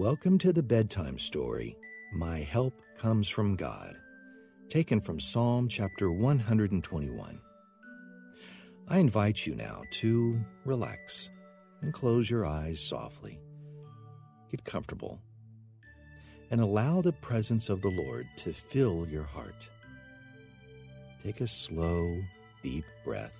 Welcome to the bedtime story, My Help Comes from God, taken from Psalm chapter 121. I invite you now to relax and close your eyes softly. Get comfortable and allow the presence of the Lord to fill your heart. Take a slow, deep breath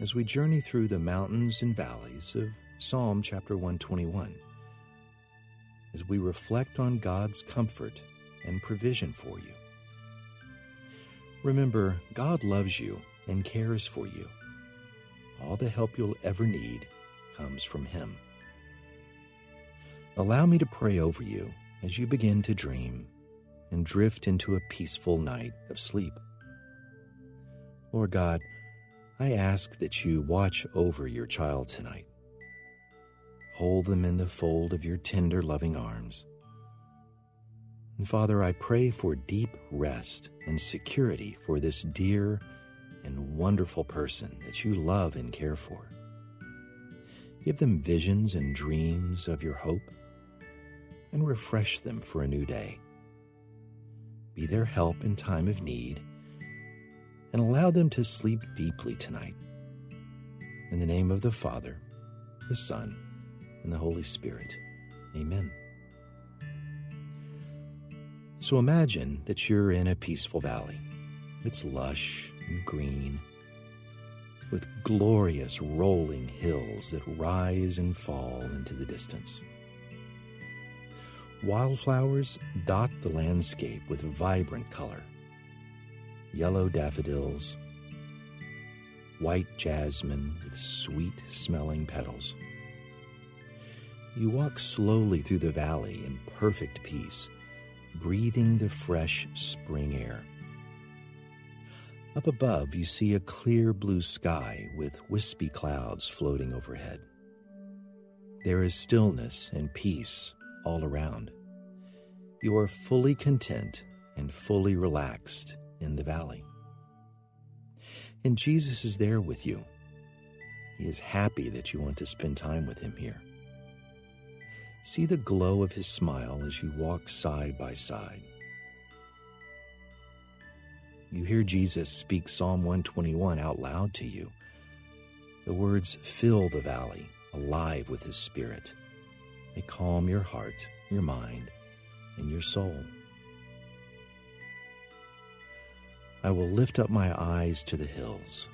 as we journey through the mountains and valleys of Psalm chapter 121, as we reflect on God's comfort and provision for you. Remember, God loves you and cares for you. All the help you'll ever need comes from Him. Allow me to pray over you as you begin to dream and drift into a peaceful night of sleep. Lord God, I ask that you watch over your child tonight. Hold them in the fold of your tender, loving arms. And Father, I pray for deep rest and security for this dear and wonderful person that you love and care for. Give them visions and dreams of your hope and refresh them for a new day. Be their help in time of need and allow them to sleep deeply tonight. In the name of the Father, the Son, and the Holy Spirit. Amen. So imagine that you're in a peaceful valley. It's lush and green, with glorious rolling hills that rise and fall into the distance. Wildflowers dot the landscape with vibrant color yellow daffodils, white jasmine with sweet smelling petals. You walk slowly through the valley in perfect peace, breathing the fresh spring air. Up above, you see a clear blue sky with wispy clouds floating overhead. There is stillness and peace all around. You are fully content and fully relaxed in the valley. And Jesus is there with you. He is happy that you want to spend time with him here. See the glow of his smile as you walk side by side. You hear Jesus speak Psalm 121 out loud to you. The words fill the valley, alive with his spirit. They calm your heart, your mind, and your soul. I will lift up my eyes to the hills.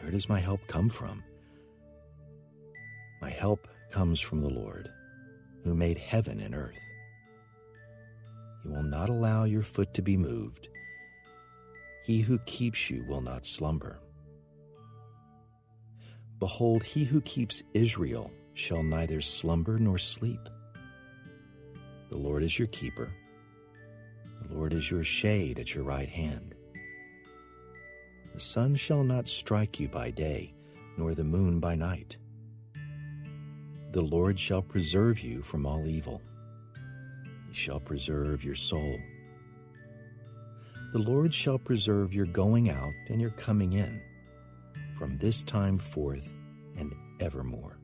Where does my help come from? My help comes from the Lord, who made heaven and earth. He will not allow your foot to be moved. He who keeps you will not slumber. Behold, he who keeps Israel shall neither slumber nor sleep. The Lord is your keeper. The Lord is your shade at your right hand. The sun shall not strike you by day, nor the moon by night. The Lord shall preserve you from all evil. He shall preserve your soul. The Lord shall preserve your going out and your coming in from this time forth and evermore.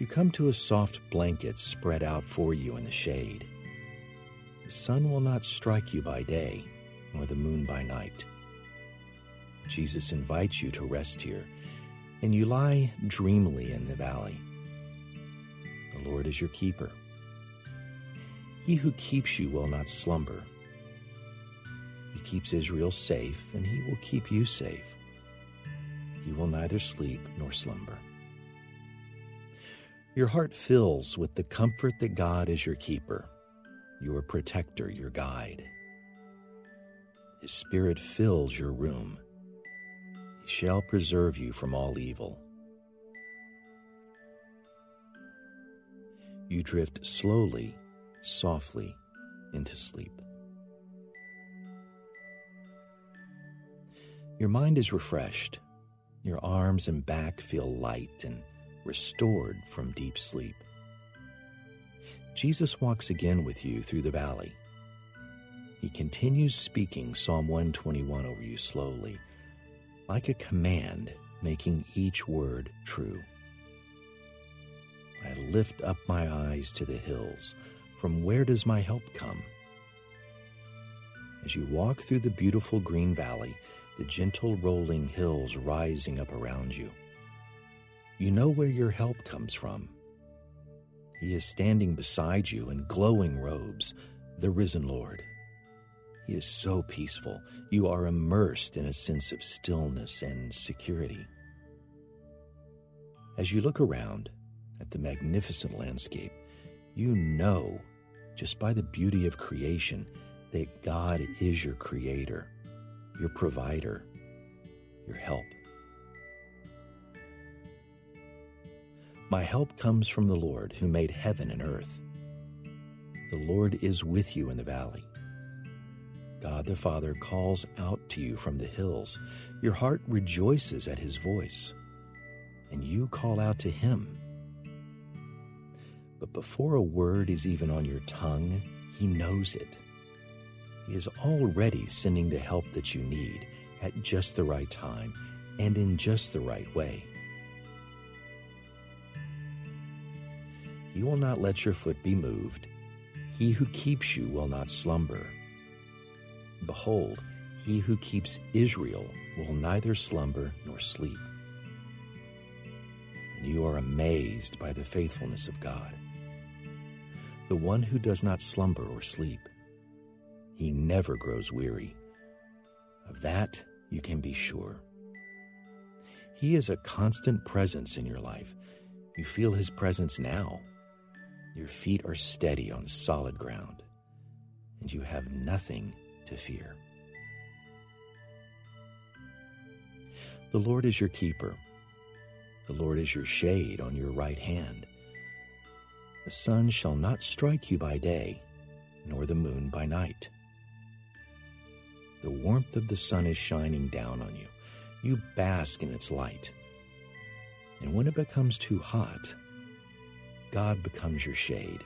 You come to a soft blanket spread out for you in the shade. The sun will not strike you by day, nor the moon by night. Jesus invites you to rest here, and you lie dreamily in the valley. The Lord is your keeper. He who keeps you will not slumber. He keeps Israel safe, and he will keep you safe. He will neither sleep nor slumber. Your heart fills with the comfort that God is your keeper, your protector, your guide. His Spirit fills your room. Shall preserve you from all evil. You drift slowly, softly into sleep. Your mind is refreshed. Your arms and back feel light and restored from deep sleep. Jesus walks again with you through the valley. He continues speaking Psalm 121 over you slowly, like a command, making each word true. I lift up my eyes to the hills. From where does my help come? As you walk through the beautiful green valley, the gentle rolling hills rising up around you, you know where your help comes from. He is standing beside you in glowing robes, the risen Lord. Is so peaceful. You are immersed in a sense of stillness and security. As you look around at the magnificent landscape, you know, just by the beauty of creation, that God is your creator, your provider, your help. My help comes from the Lord who made heaven and earth. The Lord is with you in the valley. God the Father calls out to you from the hills. Your heart rejoices at his voice, and you call out to him. But before a word is even on your tongue, he knows it. He is already sending the help that you need at just the right time and in just the right way. He will not let your foot be moved. He who keeps you will not slumber. Behold, he who keeps Israel will neither slumber nor sleep. And you are amazed by the faithfulness of God. The one who does not slumber or sleep, he never grows weary. Of that you can be sure. He is a constant presence in your life. You feel his presence now. Your feet are steady on solid ground, and you have nothing to fear. The Lord is your keeper. The Lord is your shade on your right hand. The sun shall not strike you by day, nor the moon by night. The warmth of the sun is shining down on you. You bask in its light. And when it becomes too hot, God becomes your shade,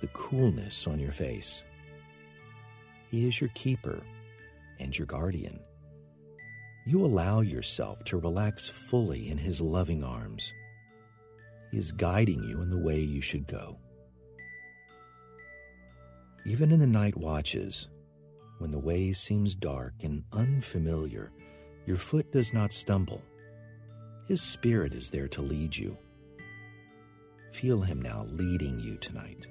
the coolness on your face. He is your keeper and your guardian. You allow yourself to relax fully in His loving arms. He is guiding you in the way you should go. Even in the night watches, when the way seems dark and unfamiliar, your foot does not stumble. His Spirit is there to lead you. Feel Him now leading you tonight.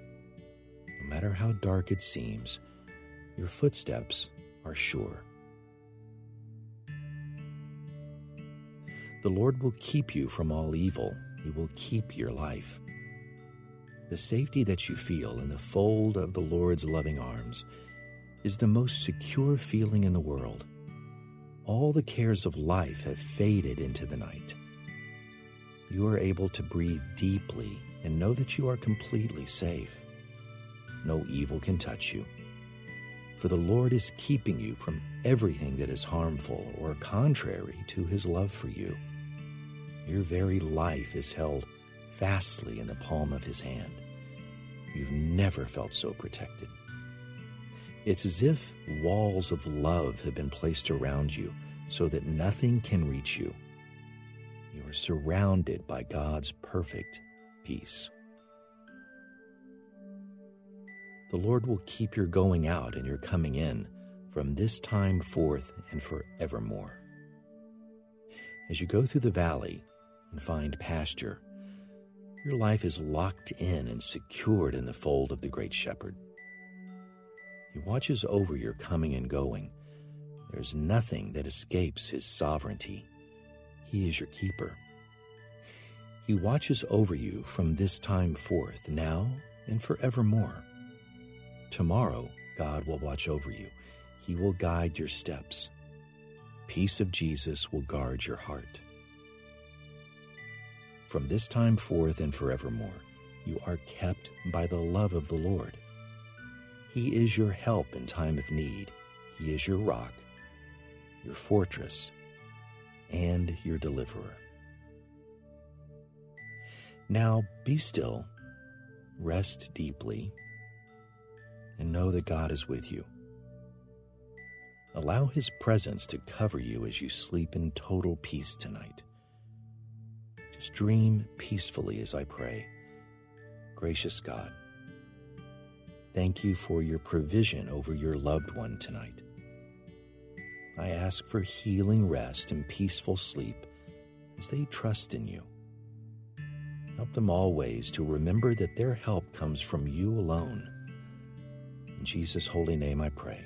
No matter how dark it seems, your footsteps are sure. The Lord will keep you from all evil. He will keep your life. The safety that you feel in the fold of the Lord's loving arms is the most secure feeling in the world. All the cares of life have faded into the night. You are able to breathe deeply and know that you are completely safe. No evil can touch you. For the Lord is keeping you from everything that is harmful or contrary to his love for you. Your very life is held fastly in the palm of his hand. You've never felt so protected. It's as if walls of love have been placed around you so that nothing can reach you. You are surrounded by God's perfect peace. The Lord will keep your going out and your coming in from this time forth and forevermore. As you go through the valley and find pasture, your life is locked in and secured in the fold of the Great Shepherd. He watches over your coming and going. There's nothing that escapes his sovereignty. He is your keeper. He watches over you from this time forth, now and forevermore. Tomorrow, God will watch over you. He will guide your steps. Peace of Jesus will guard your heart. From this time forth and forevermore, you are kept by the love of the Lord. He is your help in time of need. He is your rock, your fortress, and your deliverer. Now be still, rest deeply, and know that God is with you. Allow His presence to cover you as you sleep in total peace tonight. Just dream peacefully as I pray, Gracious God, thank you for your provision over your loved one tonight. I ask for healing rest and peaceful sleep as they trust in you. Help them always to remember that their help comes from you alone. Jesus' holy name I pray.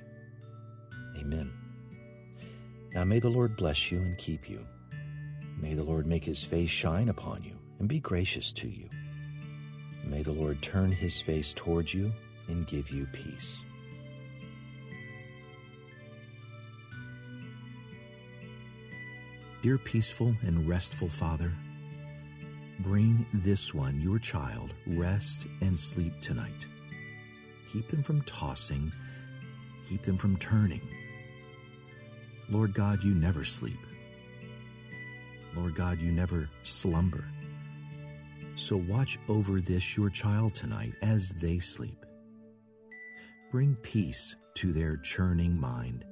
Amen. Now may the Lord bless you and keep you. May the Lord make his face shine upon you and be gracious to you. May the Lord turn his face towards you and give you peace. Dear peaceful and restful Father, bring this one, your child, rest and sleep tonight. Keep them from tossing, keep them from turning. Lord God, you never sleep. Lord God, you never slumber. So watch over this, your child, tonight as they sleep. Bring peace to their churning mind.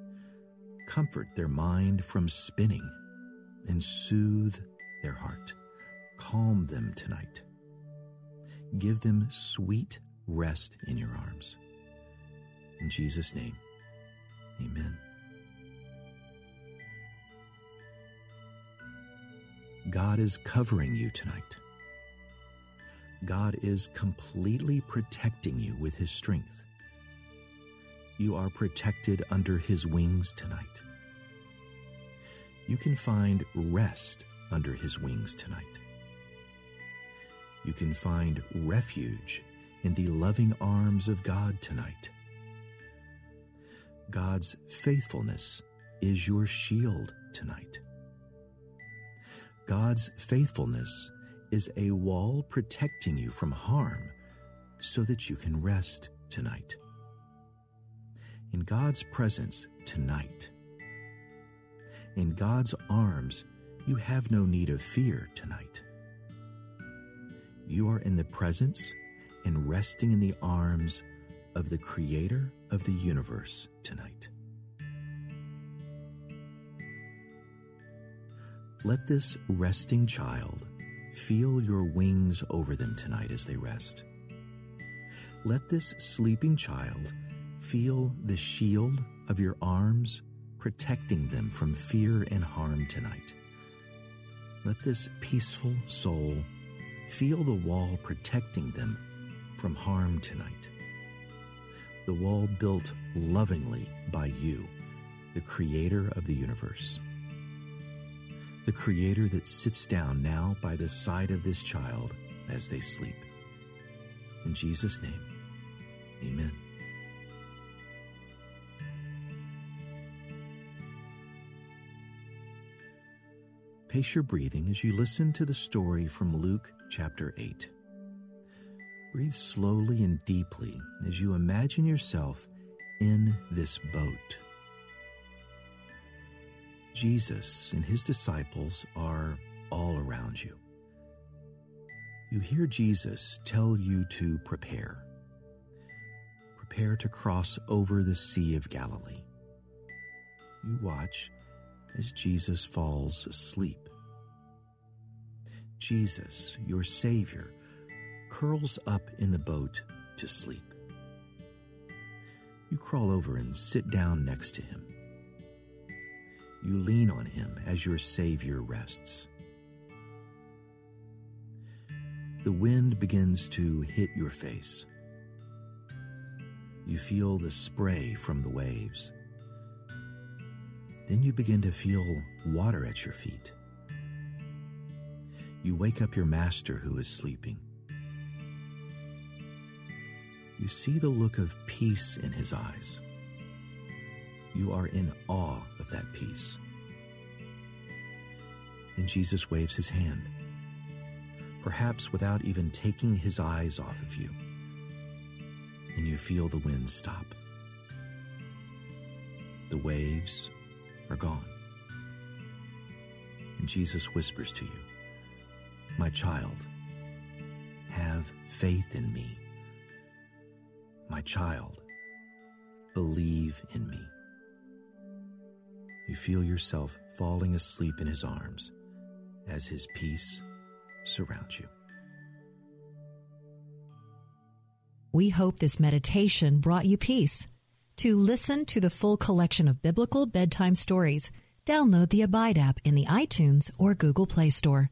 Comfort their mind from spinning and soothe their heart. Calm them tonight. Give them sweet rest in your arms. In Jesus' name, amen. God is covering you tonight. God is completely protecting you with His strength. You are protected under His wings tonight. You can find rest under His wings tonight. You can find refuge in the loving arms of God tonight. God's faithfulness is your shield tonight. God's faithfulness is a wall protecting you from harm so that you can rest tonight. In God's presence tonight, in God's arms, you have no need of fear tonight. You are in the presence and resting in the arms of the Creator of the universe tonight. Let this resting child feel your wings over them tonight as they rest. Let this sleeping child feel the shield of your arms protecting them from fear and harm tonight. Let this peaceful soul feel the wall protecting them from harm tonight. The wall built lovingly by you, the creator of the universe the Creator that sits down now by the side of this child as they sleep. In Jesus' name, amen. Pace your breathing as you listen to the story from Luke chapter 8. Breathe slowly and deeply as you imagine yourself in this boat Jesus and his disciples are all around you. You hear Jesus tell you to prepare. Prepare to cross over the Sea of Galilee. You watch as Jesus falls asleep. Jesus, your Savior, curls up in the boat to sleep. You crawl over and sit down next to him. You lean on him as your Savior rests. The wind begins to hit your face. You feel the spray from the waves. Then you begin to feel water at your feet. You wake up your master who is sleeping. You see the look of peace in his eyes you are in awe of that peace. Then Jesus waves his hand, perhaps without even taking his eyes off of you, and you feel the wind stop. The waves are gone. And Jesus whispers to you, My child, have faith in me. My child, believe in me you feel yourself falling asleep in his arms as his peace surrounds you. We hope this meditation brought you peace. To listen to the full collection of biblical bedtime stories, download the Abide app in the iTunes or Google Play Store.